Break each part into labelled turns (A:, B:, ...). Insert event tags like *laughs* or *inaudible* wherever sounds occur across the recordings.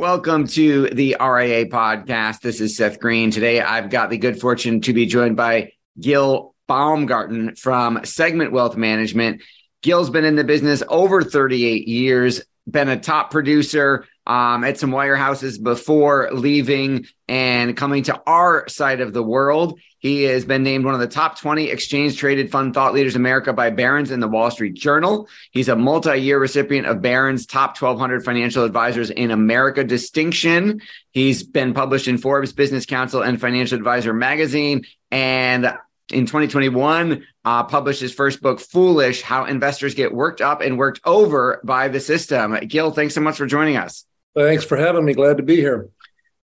A: Welcome to the RIA podcast. This is Seth Green. Today, I've got the good fortune to be joined by Gil Baumgarten from Segment Wealth Management. Gil's been in the business over 38 years, been a top producer um, at some wirehouses before leaving and coming to our side of the world. He has been named one of the top 20 exchange traded fund thought leaders in America by Barron's and the Wall Street Journal. He's a multi year recipient of Barron's top 1200 financial advisors in America distinction. He's been published in Forbes Business Council and Financial Advisor magazine. And in 2021, uh, published his first book, Foolish How Investors Get Worked Up and Worked Over by the System. Gil, thanks so much for joining us.
B: Thanks for having me. Glad to be here.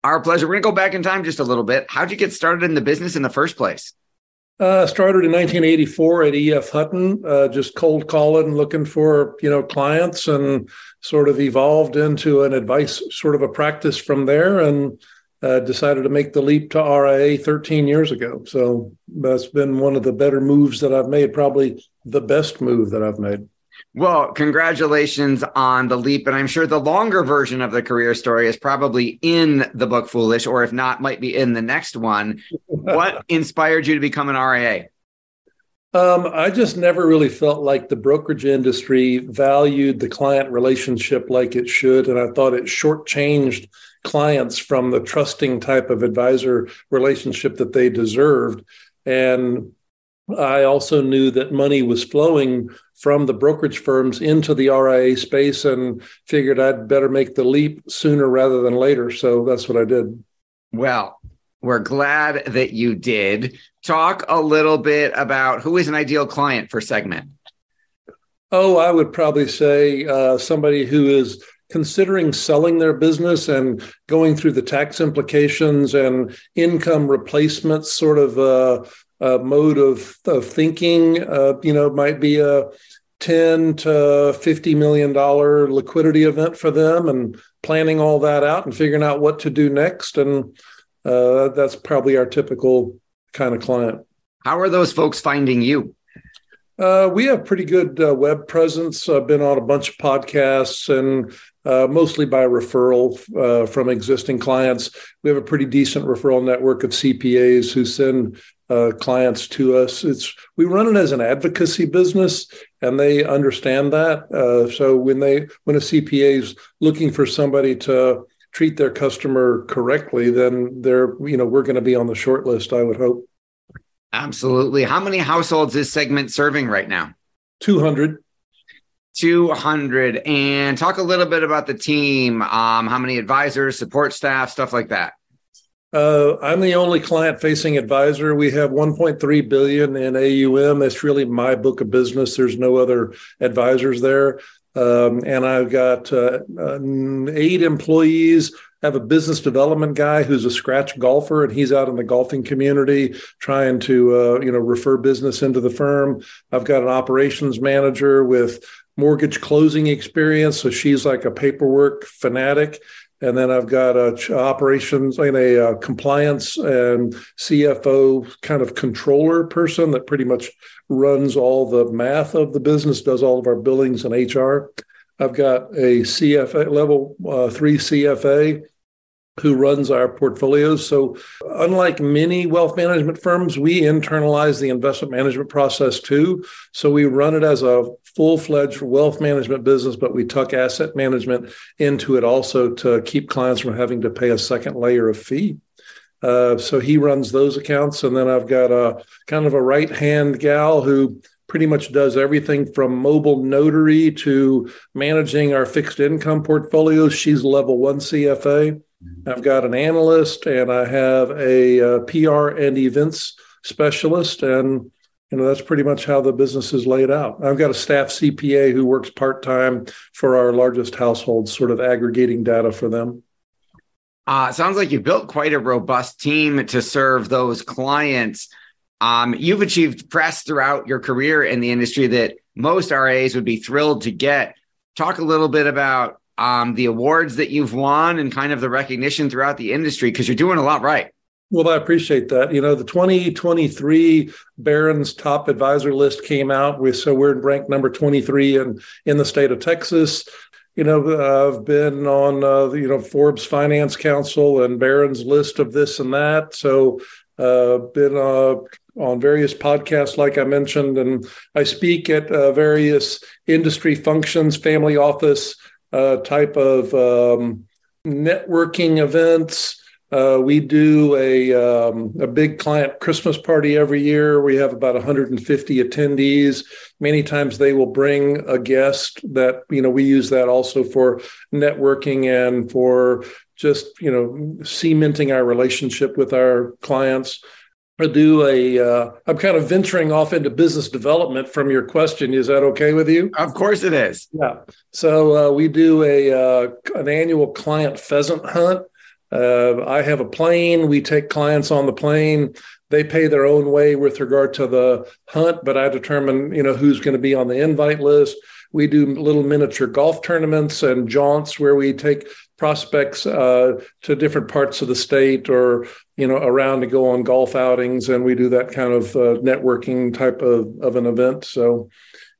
A: Our pleasure. We're going to go back in time just a little bit. How'd you get started in the business in the first place?
B: Uh, started in 1984 at EF Hutton, uh, just cold calling, looking for you know clients, and sort of evolved into an advice sort of a practice from there, and uh, decided to make the leap to RIA 13 years ago. So that's been one of the better moves that I've made, probably the best move that I've made.
A: Well, congratulations on the leap. And I'm sure the longer version of the career story is probably in the book Foolish, or if not, might be in the next one. what *laughs* inspired you to become an RIA?
B: Um, I just never really felt like the brokerage industry valued the client relationship like it should. And I thought it shortchanged clients from the trusting type of advisor relationship that they deserved. And I also knew that money was flowing from the brokerage firms into the RIA space and figured I'd better make the leap sooner rather than later. So that's what I did.
A: Well, we're glad that you did. Talk a little bit about who is an ideal client for Segment.
B: Oh, I would probably say uh, somebody who is considering selling their business and going through the tax implications and income replacement sort of uh, uh, mode of, of thinking. Uh, you know, might be a 10 to 50 million dollar liquidity event for them and planning all that out and figuring out what to do next. And uh, that's probably our typical kind of client.
A: How are those folks finding you?
B: Uh, we have pretty good uh, web presence. I've been on a bunch of podcasts and uh, mostly by referral uh, from existing clients. We have a pretty decent referral network of CPAs who send uh, clients to us. It's we run it as an advocacy business, and they understand that. Uh, so when they when a CPA is looking for somebody to treat their customer correctly, then they're you know we're going to be on the short list. I would hope.
A: Absolutely. How many households is Segment serving right now?
B: Two hundred.
A: 200 and talk a little bit about the team um, how many advisors support staff stuff like that
B: uh, I'm the only client-facing advisor. We have 1.3 billion in AUM. That's really my book of business. There's no other advisors there, um, and I've got uh, uh, eight employees. I have a business development guy who's a scratch golfer, and he's out in the golfing community trying to, uh, you know, refer business into the firm. I've got an operations manager with mortgage closing experience, so she's like a paperwork fanatic and then I've got a operations and a, uh, compliance and CFO kind of controller person that pretty much runs all the math of the business, does all of our billings and HR. I've got a CFA level uh, three CFA who runs our portfolios. So, unlike many wealth management firms, we internalize the investment management process too. So, we run it as a full fledged wealth management business, but we tuck asset management into it also to keep clients from having to pay a second layer of fee. Uh, so he runs those accounts. And then I've got a kind of a right hand gal who pretty much does everything from mobile notary to managing our fixed income portfolios. She's level one CFA. I've got an analyst and I have a, a uh, PR and events specialist. And you know that's pretty much how the business is laid out. I've got a staff cpa who works part-time for our largest households sort of aggregating data for them.
A: Uh, sounds like you built quite a robust team to serve those clients. Um, you've achieved press throughout your career in the industry that most RIAs would be thrilled to get. Talk a little bit about um, the awards that you've won and kind of the recognition throughout the industry because you're doing a lot right
B: well, I appreciate that. You know, the 2023 Barron's top advisor list came out. We, so we're in ranked number 23 in, in the state of Texas. You know, I've been on, uh, you know, Forbes Finance Council and Barron's list of this and that. So, uh, been uh, on various podcasts, like I mentioned, and I speak at uh, various industry functions, family office uh, type of um, networking events uh, we do a um, a big client Christmas party every year. We have about 150 attendees. Many times they will bring a guest that you know we use that also for networking and for just you know cementing our relationship with our clients. I do a. Uh, I'm kind of venturing off into business development from your question. Is that okay with you?
A: Of course it is.
B: Yeah. So uh, we do a uh, an annual client pheasant hunt uh, I have a plane. We take clients on the plane. They pay their own way with regard to the hunt, but I determine, you know, who's going to be on the invite list. We do little miniature golf tournaments and jaunts where we take prospects uh, to different parts of the state or you know around to go on golf outings, and we do that kind of uh, networking type of, of an event. So,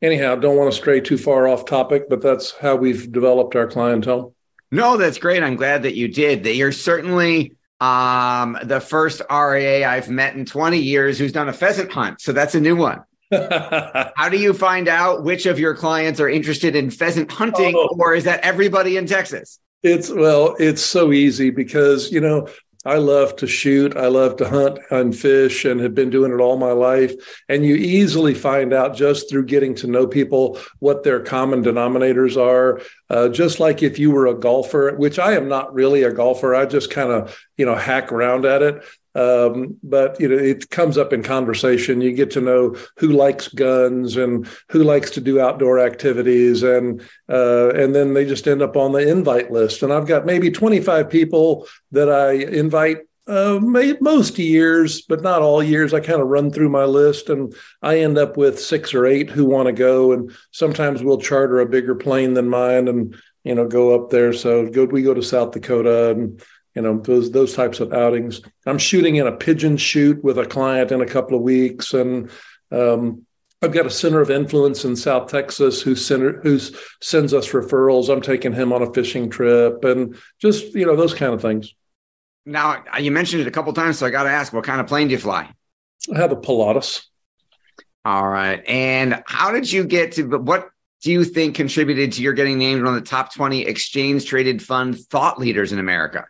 B: anyhow, don't want to stray too far off topic, but that's how we've developed our clientele.
A: No, that's great. I'm glad that you did. That you're certainly um, the first RIA I've met in 20 years who's done a pheasant hunt. So that's a new one. *laughs* How do you find out which of your clients are interested in pheasant hunting, oh. or is that everybody in Texas?
B: It's well, it's so easy because you know I love to shoot. I love to hunt and fish and have been doing it all my life. And you easily find out just through getting to know people what their common denominators are. Uh, just like if you were a golfer, which I am not really a golfer, I just kind of, you know, hack around at it. Um, but you know, it comes up in conversation. You get to know who likes guns and who likes to do outdoor activities, and uh, and then they just end up on the invite list. And I've got maybe 25 people that I invite uh, most years, but not all years. I kind of run through my list and I end up with six or eight who want to go. And sometimes we'll charter a bigger plane than mine and, you know, go up there. So go, we go to South Dakota and you know those those types of outings. I'm shooting in a pigeon shoot with a client in a couple of weeks, and um, I've got a center of influence in South Texas who center, who's sends us referrals. I'm taking him on a fishing trip, and just you know those kind of things.
A: Now you mentioned it a couple times, so I got to ask, what kind of plane do you fly?
B: I have a Pilatus.
A: All right, and how did you get to? What do you think contributed to your getting named one of the top 20 exchange traded fund thought leaders in America?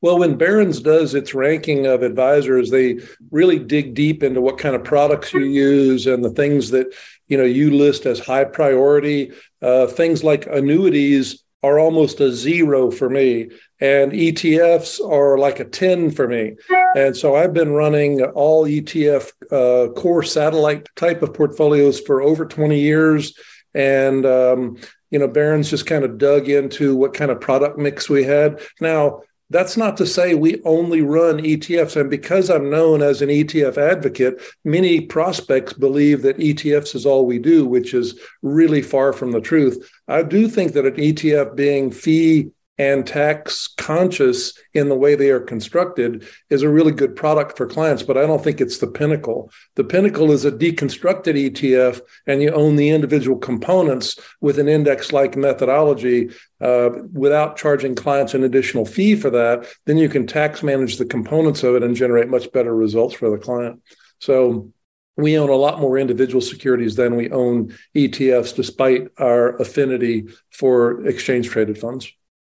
B: Well, when Barron's does its ranking of advisors, they really dig deep into what kind of products you use and the things that you know you list as high priority. Uh, things like annuities are almost a zero for me, and ETFs are like a ten for me. And so I've been running all ETF uh, core satellite type of portfolios for over twenty years, and um, you know Barron's just kind of dug into what kind of product mix we had. Now that's not to say we only run ETFs. And because I'm known as an ETF advocate, many prospects believe that ETFs is all we do, which is really far from the truth. I do think that an ETF being fee and tax conscious in the way they are constructed is a really good product for clients, but I don't think it's the pinnacle. The pinnacle is a deconstructed ETF, and you own the individual components with an index like methodology uh, without charging clients an additional fee for that. Then you can tax manage the components of it and generate much better results for the client. So, we own a lot more individual securities than we own ETFs, despite our affinity for exchange traded funds.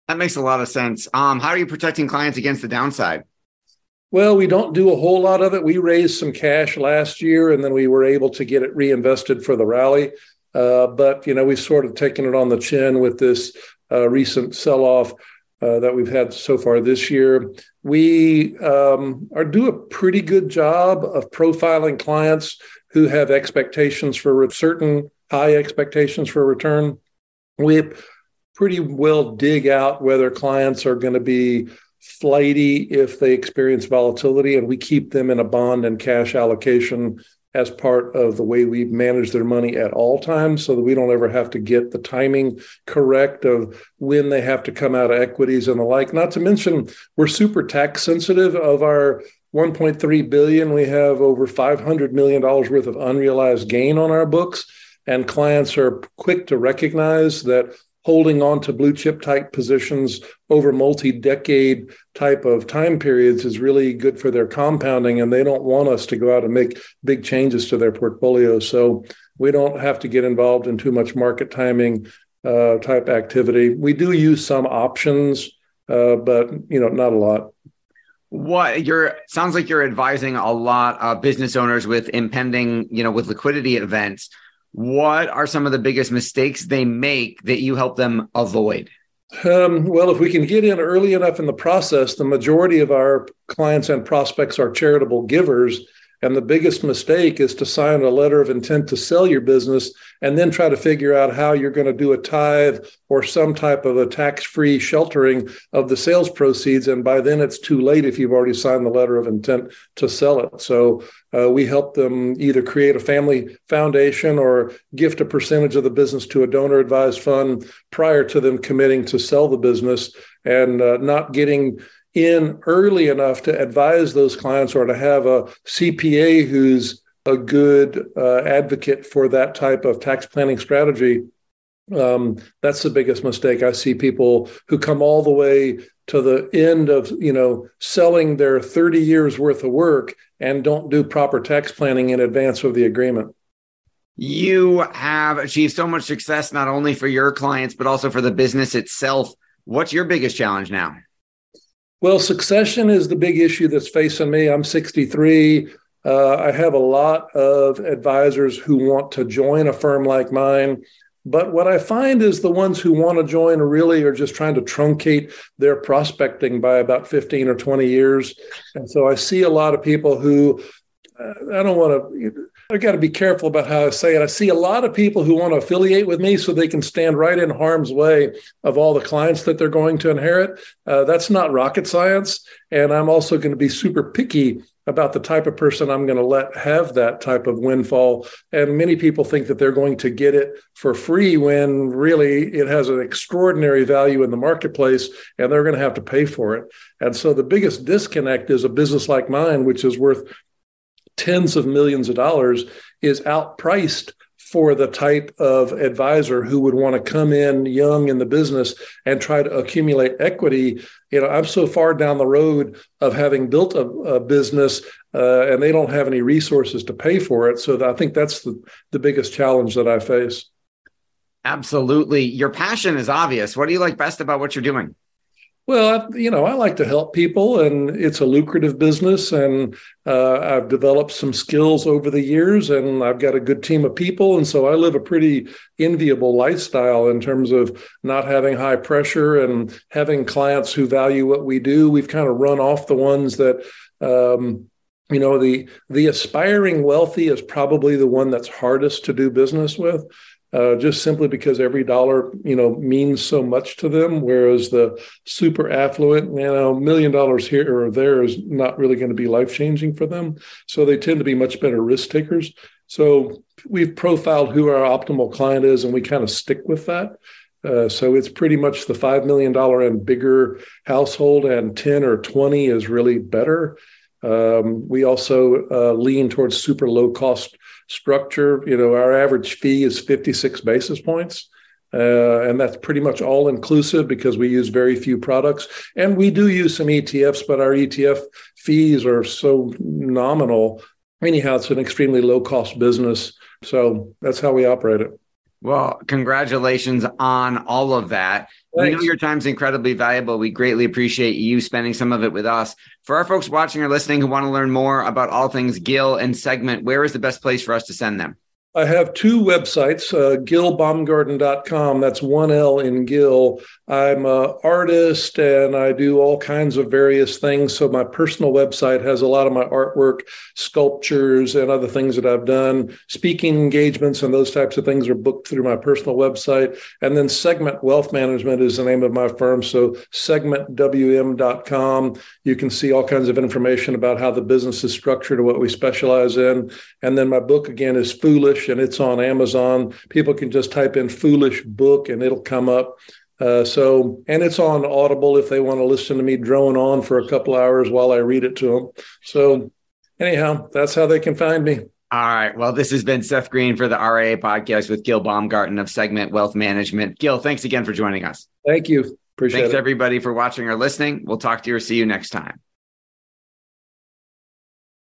A: That makes a lot of sense. Um, how are you protecting clients against the downside?
B: Well, we don't do a whole lot of it. We raised some cash last year, and then we were able to get it reinvested for the rally. Uh, but you know, we've sort of taken it on the chin with this uh, recent sell-off uh, that we've had so far this year. We um, are do a pretty good job of profiling clients who have expectations for certain high expectations for return. We pretty well dig out whether clients are going to be flighty if they experience volatility, and we keep them in a bond and cash allocation as part of the way we manage their money at all times so that we don't ever have to get the timing correct of when they have to come out of equities and the like. Not to mention we're super tax sensitive. Of our 1.3 billion we have over 500 million dollars worth of unrealized gain on our books and clients are quick to recognize that holding on to blue chip type positions over multi decade type of time periods is really good for their compounding. And they don't want us to go out and make big changes to their portfolio. So we don't have to get involved in too much market timing uh, type activity. We do use some options, uh, but you know, not a lot.
A: What you're sounds like you're advising a lot of business owners with impending, you know, with liquidity events what are some of the biggest mistakes they make that you help them avoid?
B: Um, well, if we can get in early enough in the process, the majority of our clients and prospects are charitable givers. And the biggest mistake is to sign a letter of intent to sell your business and then try to figure out how you're going to do a tithe or some type of a tax free sheltering of the sales proceeds. And by then it's too late if you've already signed the letter of intent to sell it. So uh, we help them either create a family foundation or gift a percentage of the business to a donor advised fund prior to them committing to sell the business and uh, not getting in early enough to advise those clients or to have a CPA who's a good uh, advocate for that type of tax planning strategy. Um, that's the biggest mistake. I see people who come all the way to the end of you know selling their 30 years worth of work and don't do proper tax planning in advance of the agreement.
A: You have achieved so much success not only for your clients but also for the business itself. What's your biggest challenge now?
B: Well, succession is the big issue that's facing me. I'm 63. Uh, I have a lot of advisors who want to join a firm like mine. But what I find is the ones who want to join really are just trying to truncate their prospecting by about 15 or 20 years. And so I see a lot of people who uh, I don't want to I got to be careful about how I say it. I see a lot of people who want to affiliate with me so they can stand right in harm's way of all the clients that they're going to inherit. Uh, that's not rocket science. And I'm also going to be super picky about the type of person I'm going to let have that type of windfall. And many people think that they're going to get it for free when really it has an extraordinary value in the marketplace and they're going to have to pay for it. And so the biggest disconnect is a business like mine, which is worth tens of millions of dollars is outpriced for the type of advisor who would want to come in young in the business and try to accumulate equity. You know, I'm so far down the road of having built a, a business uh, and they don't have any resources to pay for it. So I think that's the, the biggest challenge that I face.
A: Absolutely. Your passion is obvious. What do you like best about what you're doing?
B: Well, you know, I like to help people, and it's a lucrative business. And uh, I've developed some skills over the years, and I've got a good team of people. And so I live a pretty enviable lifestyle in terms of not having high pressure and having clients who value what we do. We've kind of run off the ones that, um, you know, the the aspiring wealthy is probably the one that's hardest to do business with uh, just simply because every dollar you know means so much to them whereas the super affluent you know million dollars here or there is not really going to be life changing for them. So they tend to be much better risk takers. So we've profiled who our optimal client is and we kind of stick with that. Uh, so it's pretty much the $5 million and bigger household and 10 or 20 is really better um, we also uh, lean towards super low cost structure. You know, our average fee is 56 basis points. Uh, and that's pretty much all inclusive because we use very few products. And we do use some ETFs, but our ETF fees are so nominal. Anyhow, it's an extremely low cost business. So that's how we operate it.
A: Well, congratulations on all of that. Thanks. We know your time's incredibly valuable. We greatly appreciate you spending some of it with us. For our folks watching or listening who want to learn more about all things Gil and Segment, where is the best place for us to send them?
B: I have two websites, uh. That's one L in Gil. I'm an artist and I do all kinds of various things. So my personal website has a lot of my artwork, sculptures, and other things that I've done. Speaking engagements and those types of things are booked through my personal website. And then Segment Wealth Management is the name of my firm. So segmentwm.com. You can see all kinds of information about how the business is structured and what we specialize in. And then my book again is Foolish and it's on Amazon. People can just type in foolish book and it'll come up. Uh, so, and it's on Audible if they want to listen to me drone on for a couple hours while I read it to them. So, anyhow, that's how they can find me.
A: All right. Well, this has been Seth Green for the RIA podcast with Gil Baumgarten of Segment Wealth Management. Gil, thanks again for joining us.
B: Thank you. Appreciate it.
A: thanks
B: it.
A: everybody for watching or listening. We'll talk to you or see you next time.